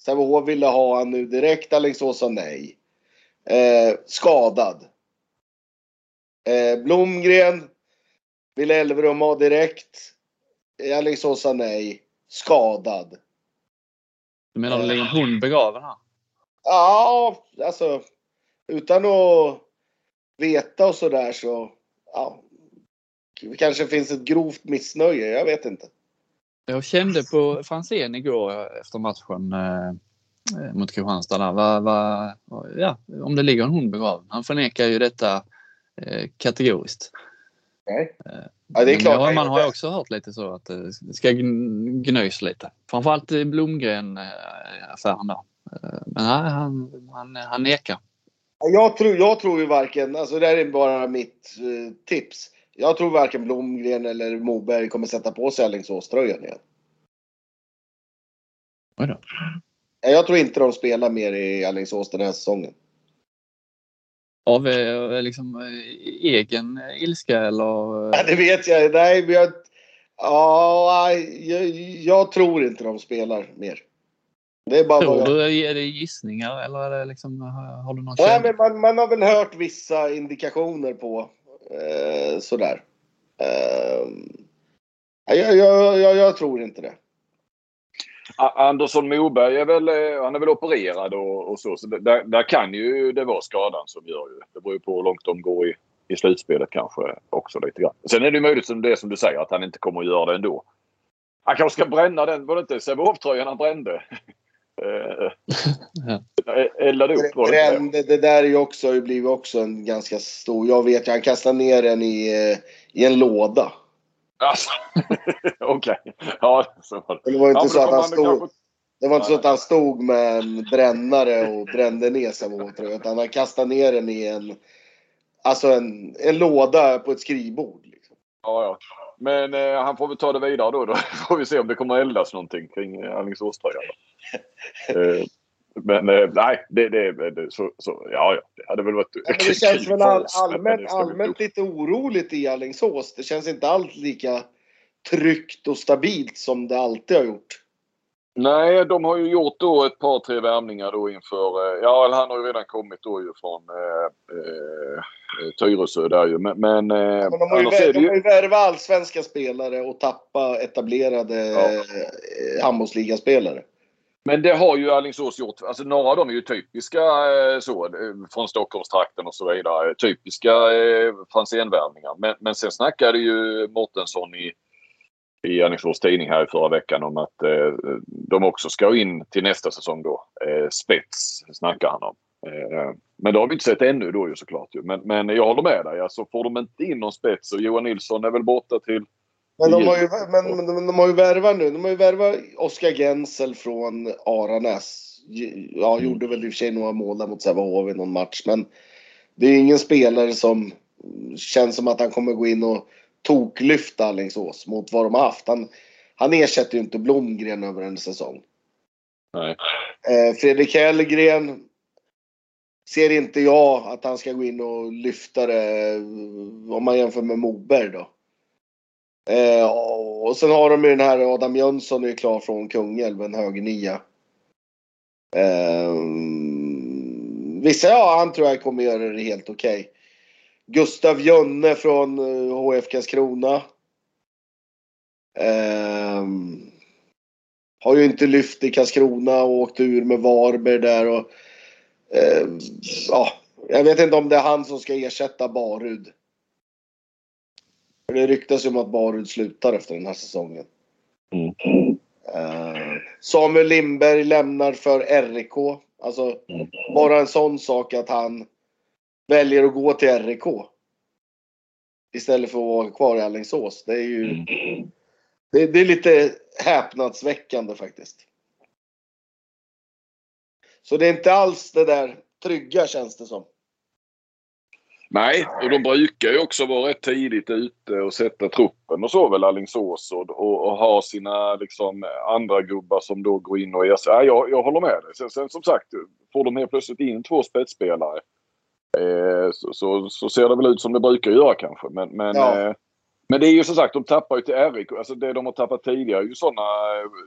Sävehof ville ha han nu direkt. Alingsås sa nej. Eh, skadad. Eh, Blomgren ville Elverum ha direkt. Eh, Alingsås sa nej. Skadad. Du menar ligger en hund begraven här? Ja, alltså utan att veta och sådär så. Ja, det kanske finns ett grovt missnöje. Jag vet inte. Jag kände på Franzén igår eh, efter matchen eh, eh, mot Kristianstad. Där, va, va, ja, om det ligger en hund begraven. Han förnekar ju detta eh, kategoriskt. Nej. Ja, det är klart. ja, man har ju också hört lite så att det ska gn- gnöjs lite. Framförallt i Blomgren-affären där. Eh, Men nej, han, han, han nekar. Jag tror, jag tror ju varken, alltså det här är bara mitt eh, tips. Jag tror varken Blomgren eller Moberg kommer sätta på sig Alingsås-tröjan igen. Oj då. Jag tror inte de spelar mer i Alingsås den här säsongen. Av eh, liksom, eh, egen eh, ilska eller? eh, Ja, det vet jag. Nej, men jag, ja, jag, jag tror inte de spelar mer. Det är bara Tror jag, du, är det gissningar eller är det liksom, har du någon Nej, men man, man har väl hört vissa indikationer på eh, sådär. Eh, jag, jag, jag, jag tror inte det. Andersson Moberg är väl, eh, han är väl opererad och, och så. så där, där kan ju det vara skadan som gör ju. Det beror ju på hur långt de går i, i slutspelet kanske också lite grann. Sen är det ju möjligt som det som du säger att han inte kommer att göra det ändå. Han kanske ska bränna den, var det inte Sävehof-tröjan han brände? Eh, eh, eldade upp var det inte det? Brände, det där är ju också, har ju blivit också en ganska stor. Jag vet ju, han kastade ner den i, i en låda. Alltså, Okej. Ja, så var det. Det var inte Ja, så att han stod, kanske- det var inte så att han stod med en brännare och brände ner Sävehof utan han kastade ner den i en, alltså en, en låda på ett skrivbord. Liksom. Ja, ja. Men eh, han får väl ta det vidare då. Då får vi se om det kommer att eldas någonting kring eh, Alingsåströjan. eh, men eh, nej, det, det, det så, så, ja, ja. Det hade väl varit Ja, men det känns väl all, allmänt, allmänt lite oroligt i Alingsås. Det känns inte alls lika tryggt och stabilt som det alltid har gjort. Nej, de har ju gjort då ett par, tre värvningar då inför... eh, Ja, han har ju redan kommit då ju från eh, eh, Tyresö där ju. Men, men, eh, Men de har ju, ju... ju värvat allsvenska spelare och tappa etablerade Ja. ja. handbollsligaspelare. Men det har ju Alingsås gjort. Alltså några av dem är ju typiska eh, så, eh, från Stockholmstrakten och så vidare. Typiska eh, Franzén-värvningar. Men, men sen snackade ju Mårtensson i, i Alingsås tidning här i förra veckan om att eh, de också ska in till nästa säsong då. Eh, spets snackar han om. Eh, men det har vi inte sett ännu då ju såklart. Ju. Men, men jag håller med dig. Alltså får de inte in någon spets och Johan Nilsson är väl borta till men de har ju, men, men de, de har ju värvat nu. De har ju värvat Oskar Gensel från Aranäs. Ja, Mm. gjorde väl i och för sig några mål där mot Sävehof i någon match. Men det är ingen spelare som känns som att han kommer gå in och toklyfta Alingsås mot vad de har haft. Han, han ersätter ju inte Blomgren över en säsong. Nej. Eh, Fredrik Hellgren ser inte jag att han ska gå in och lyfta det eh, om man jämför med Moberg då. Eh, och sen har de ju den här Adam Jönsson är ju klar från Kungälv, en högernia. Eh, vissa, ja han tror jag kommer göra det helt okej. Gustav Jönne från eh, HF Karlskrona. Eh, har ju inte lyft i Karlskrona och åkt ur med Varberg där och eh, ja, jag vet inte om det är han som ska ersätta Barud. Det ryktas ju om att Barud slutar efter den här säsongen. Mm. Eh, Samuel Lindberg lämnar för RIK. Alltså bara en sån sak att han väljer att gå till RIK. Istället för att vara kvar i Alingsås. Det är ju Mm. det, det är lite häpnadsväckande faktiskt. Så det är inte alls det där trygga känns det som. Nej, och de brukar ju också vara rätt tidigt ute och sätta truppen och så väl Alingsås och, och, och, ha sina liksom andra gubbar som då går in och ersätter. Ja, jag, jag håller med dig. Sen, sen som sagt, får de helt plötsligt in två spetsspelare eh, så, så, så, ser det väl ut som det brukar göra kanske. Men, men, ja. eh, men det är ju som sagt, de tappar ju till RIK. Alltså det de har tappat tidigare är ju sådana,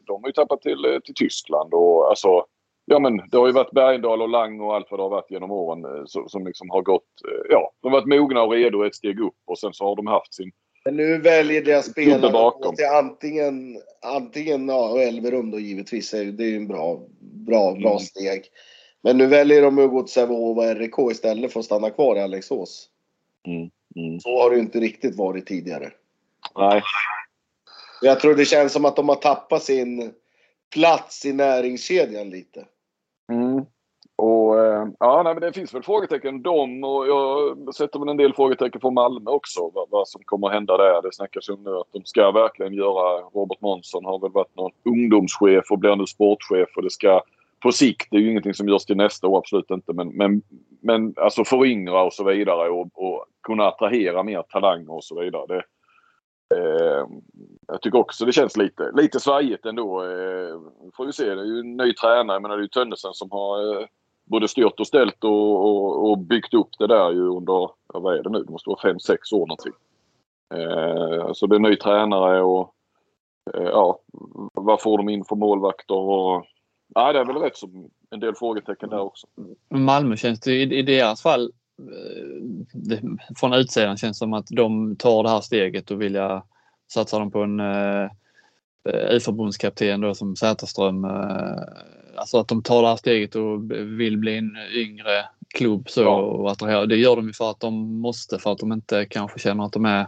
de har ju tappat till, eh, till Tyskland och alltså Ja men det har ju varit Bergendahl och Lang och allt vad det har varit genom åren eh, som, som liksom har gått, eh, ja, de har varit mogna och redo ett steg upp och sen så har de haft sin men nu väljer deras spelare bakom. till antingen, antingen ja, Elverum då givetvis. Det är ju en bra, bra, bra mm. steg. Men nu väljer de att gå till Sävehof och RIK istället för att stanna kvar i Alingsås. Mm. Mm. Så har det ju inte riktigt varit tidigare. Nej. Jag tror det känns som att de har tappat sin plats i näringskedjan lite. Mm. Och eh, ja, nej, men det finns väl frågetecken dem och jag sätter väl en del frågetecken på Malmö också. Vad, vad som kommer att hända där. Det snackas ju nu att de ska verkligen göra. Robert Månsson har väl varit någon ungdomschef och blir nu sportchef och det ska på sikt, det är ju ingenting som görs till nästa år, absolut inte. Men, men, men alltså föryngra och så vidare och, och kunna attrahera mer talanger och så vidare. Det, eh, jag tycker också det känns lite, lite svajigt ändå. Eh, får vi se, det är ju en ny tränare. Jag menar, det är ju Tönnesen som har eh, både styrt och ställt och, och, och, byggt upp det där ju under, vad är det nu, det måste vara fem sex år någonting. Eh, så det är en ny tränare och eh, ja, vad får de in för målvakter och ja, det är väl rätt som en del frågetecken där också. Malmö känns det i, i deras fall det, från utsidan känns som att de tar det här steget och vill satsa dem på en eh, U-förbundskapten då som Säterström. Eh, alltså att de tar det här steget och vill bli en yngre klubb så ja. och attrahera. Det gör de ju för att de måste för att de inte kanske känner att de är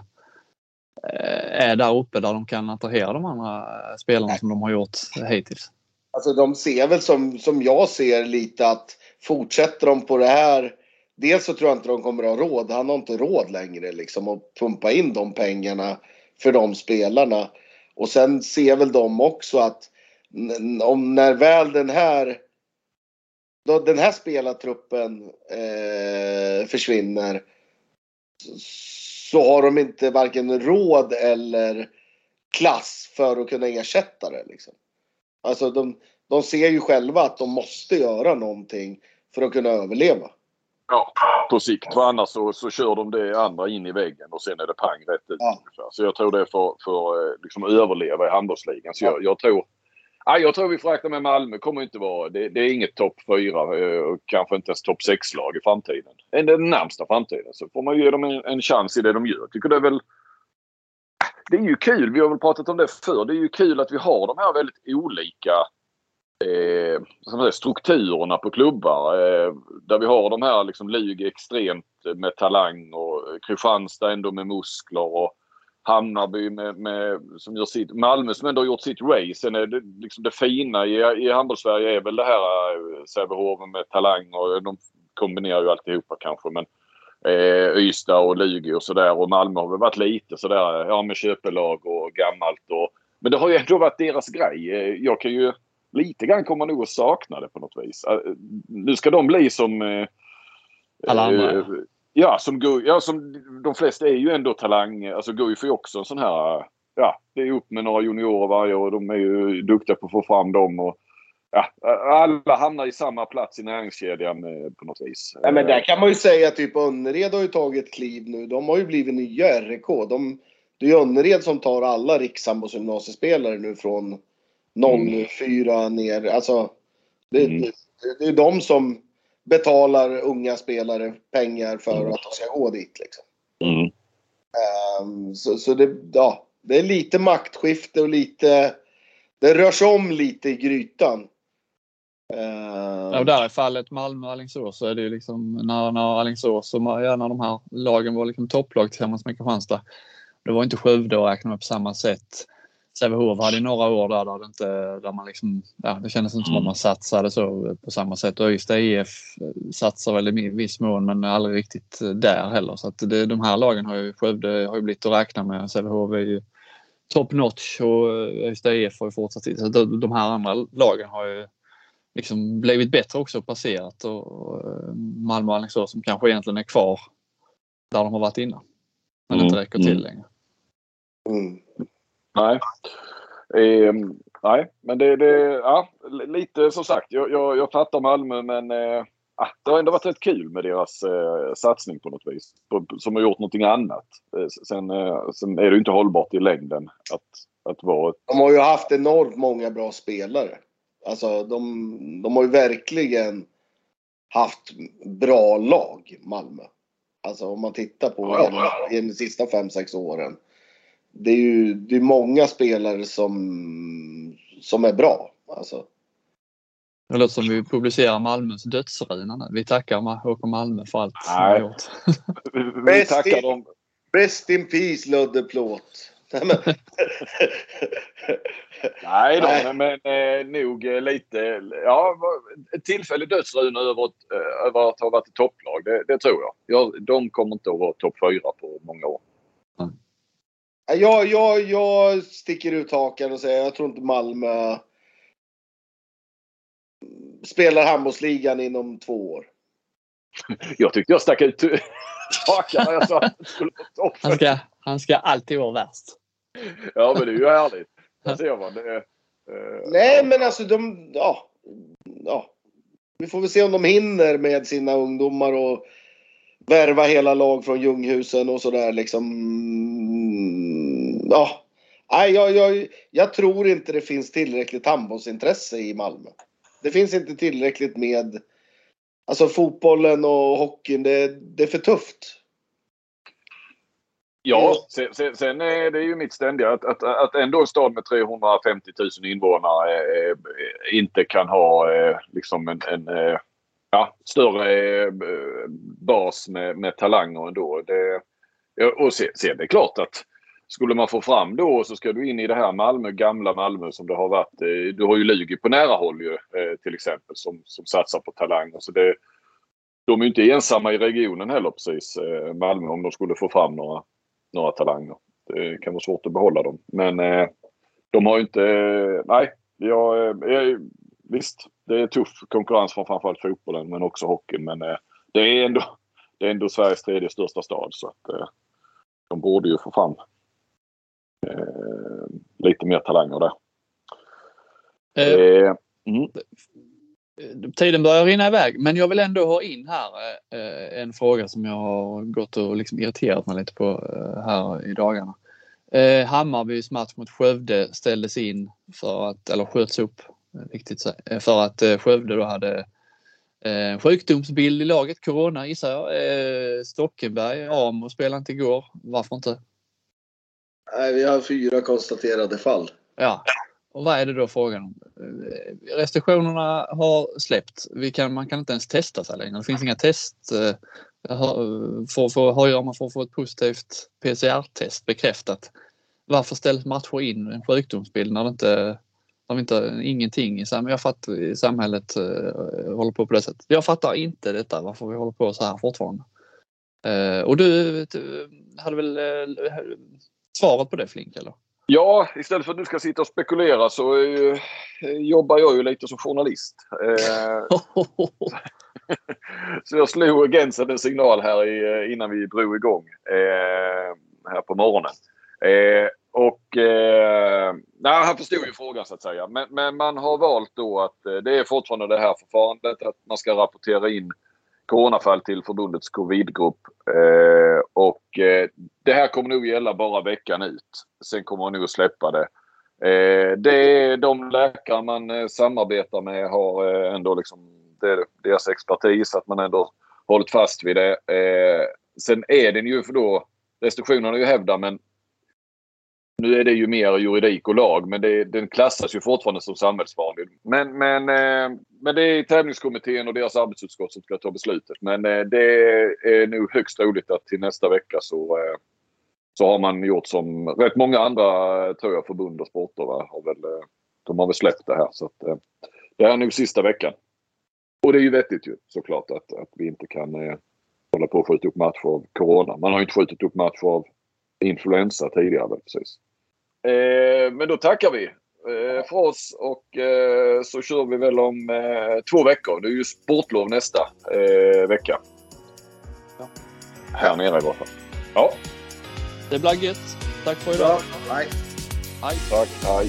eh, är där uppe där de kan attrahera de andra spelarna som de har gjort hittills. Alltså de ser väl som, som jag ser lite att fortsätter de på det här. Dels så tror jag inte de kommer att ha råd. Han har inte råd längre liksom att pumpa in de pengarna för de spelarna. Och sen ser väl de också att om när väl den här då den här spelartruppen eh, försvinner så har de inte varken råd eller klass för att kunna ersätta det. Liksom. Alltså de, de ser ju själva att de måste göra någonting för att kunna överleva. Ja, på sikt. För annars så, så kör de det andra in i väggen och sen är det pang rätt ut. Ja. Så jag tror det är för, för eh, liksom, att överleva i handbollsligan. Så jag, jag, tror Ja, jag tror vi får räkna med Malmö kommer inte vara... Det, det är inget topp fyra eh, och kanske inte ens topp sex lag i framtiden. Den närmsta framtiden. Så får man ge dem en, en chans i det de gör. Jag tycker det är väl... Det är ju kul, vi har väl pratat om det förr. Det är ju kul att vi har de här väldigt olika eh, strukturerna på klubbar. Eh, där vi har de här liksom Lugi extremt eh, med talang och eh, Kristianstad ändå med muskler och Hammarby med, med, som gör sitt, Malmö som ändå har gjort sitt race. Sen är det, liksom det fina i, i handbollssverige är väl det här eh, Sävehof med talang och de kombinerar ju alltihopa kanske. Men eh, Ystad och Lugi och sådär och Malmö har väl varit lite sådär, ja med köpelag och gammalt och men det har ju ändå varit deras grej. Jag kan ju lite grann kommer nog att sakna det på något vis. Eh, nu ska de bli som eh, alla andra. Ja, som, ja, som de flesta är ju ändå talang. Alltså Guif är ju också en sån här... Ja, det är upp med några juniorer varje år. De är ju duktiga på att få fram dem. Och, ja, alla hamnar i samma plats i näringskedjan eh, på något vis. Ja, men där kan man ju säga typ Önnered har ju tagit kliv nu. De har ju blivit nya RIK. De, det är ju Önnered som tar alla riksambos gymnasiespelare nu från 04 mm. ner. Alltså, det, mm. det, det är de som betalar unga spelare pengar för mm. att de ska gå dit. Liksom. Mm. Um, så så det, ja, det är lite maktskifte och lite... Det rör sig om lite i grytan. Uh, ja, och där i fallet Malmö-Alingsås så är det ju liksom när, när Alingsås och ja, när de här lagen var liksom topplag tillsammans med Kristianstad. Det var inte Skövde att räkna med på samma sätt. Sävehof hade några år där, där, det, inte, där man liksom, ja, det kändes inte som att mm. man satsade så på samma sätt. Och Ystad IF satsar väl i viss mån men aldrig riktigt där heller. Så att det, de här lagen har ju, Skövde har ju blivit att räkna med. Sävehof är ju top notch och Ystad IF har ju fortsatt. Så de här andra lagen har ju liksom blivit bättre också och passerat. Och Malmö och Alingsås som kanske egentligen är kvar där de har varit innan. Men Mm, inte räcker till mm. längre. Mm. Nej. Ehm, nej, men det, det ja, li- lite som sagt. Jag, jag, jag fattar Malmö men eh, ah, det har ändå varit rätt kul med deras eh, satsning på något vis. På, som har gjort någonting annat. Eh, sen, eh, sen är det ju inte hållbart i längden att, att vara ett... De har ju haft enormt många bra spelare. Alltså de, de har ju verkligen haft bra lag, Malmö. Alltså om man tittar på Ja. hela, i de sista fem sex åren. Det är ju det är många spelare som, som är bra. Alltså, Det låter som vi publicerar Malmös dödsruna nu. Vi tackar Håkan Malmö för allt Nej. har gjort. Vi, tackar dem. Rest in peace Ludde Plåt. Nej, då, Nej. men, eh, nog eh, lite... Ja, ett tillfällig dödsruna över, eh, över att ha varit ett topplag. Det, det tror jag. jag. De kommer inte att vara topp fyra på många år. Jag, jag, jag sticker ut hakan och säger jag tror inte Malmö spelar handbollsligan inom två år. Jag tyckte jag stack ut hakan när jag sa att det skulle vara Han ska, han ska alltid vara värst. Ja, men det är ju härligt. Där ser man. Det, är, eh, Nej, men alltså de... Ja, ja. Vi får väl se om de hinner med sina ungdomar och värva hela lag från Ljunghusen och sådär liksom. Ja. Nej, jag, jag, jag tror inte det finns tillräckligt handbollsintresse i Malmö. Det finns inte tillräckligt med... Alltså fotbollen och hockeyn, det, det är för tufft. Ja, sen, sen, sen är det ju mitt ständiga att, att, att ändå en stad med 350 000 invånare eh, eh, inte kan ha eh, liksom en, en eh, ja, större eh, bas med, med talanger ändå. Det, och sen, se, det är klart att skulle man få fram då så ska du in i det här Malmö, gamla Malmö som det har varit. Eh, du har ju Lugi på nära håll ju eh, till exempel som, som satsar på talanger. Så det, de är ju inte ensamma i regionen heller precis, Malmö, om de skulle få fram några några talanger. Det kan vara svårt att behålla dem. Men de har ju inte... Nej, jag, jag, visst, det är tuff konkurrens från framförallt fotbollen men också hockeyn. Men eh, det, är ändå, det är ändå Sveriges tredje största stad så att eh, de borde ju få fram eh, lite mer talanger där. Eh, Eh, mm. Tiden börjar rinna iväg men jag vill ändå ha in här eh, en fråga som jag har gått och liksom irriterat mig lite på eh, här i dagarna. Hammarbys match mot Skövde ställdes in för att, eller sköts upp, viktigt säga, för att eh, Skövde då hade eh, sjukdomsbild i laget, corona gissar jag. Eh, Stockenberg, Amo spelade inte igår. Varför inte? Nej, vi har fyra konstaterade fall. Ja, och vad är det då frågan om? Eh, Restriktionerna har släppt. Kan, man kan inte ens testa sig längre. Det finns inga test eh, för, för, har man får få ett positivt PCR-test bekräftat. Varför ställs matcher in en sjukdomsbild när det inte, när inte ingenting i samhället, jag fattar, i samhället uh, håller på på det sättet. Jag fattar inte detta varför vi håller på så här fortfarande. Uh, och du, du hade väl eh, uh, svaret på det Flink eller? Ja, istället för att du ska sitta och spekulera så eh, jobbar jag ju lite som journalist. Eh, så jag slog Gensen en signal här i, innan vi drog igång eh, här på morgonen. Och eh, nej, han förstod ju frågan så att säga. Men, men man har valt då att eh, det är fortfarande det här förfarandet att man ska rapportera in coronafall till förbundets covidgrupp. Eh, och eh, det här kommer nog gälla bara veckan ut. Sen kommer man nog att släppa det. Eh, det är de läkare man eh, samarbetar med har eh, ändå liksom det är deras expertis att man ändå hållit fast vid det. Eh, sen är den ju för då restriktionerna är ju hävda men nu är det ju mer juridik och lag men det, den klassas ju fortfarande som samhällsfarlig. Men, men, eh, men det är tävlingskommittén och deras arbetsutskott som ska ta beslutet. Men eh, det är nog högst troligt att till nästa vecka så, eh, så har man gjort som rätt många andra eh, tror jag förbund och sporter. Va? Har väl, eh, de har väl släppt det här. Så att, eh, det här är nog sista veckan. Och det är ju vettigt ju såklart att, att vi inte kan eh, hålla på och skjuta upp matcher av Corona. Man har ju inte skjutit upp matcher av influensa tidigare precis. Eh, men då tackar vi eh, för oss och eh, så kör vi väl om eh, två veckor. Det är ju sportlov nästa eh, vecka. här nere i varje fall. Ja, Det blir gött. Tack för idag. Bra. Nej. Hej. tack. Hej.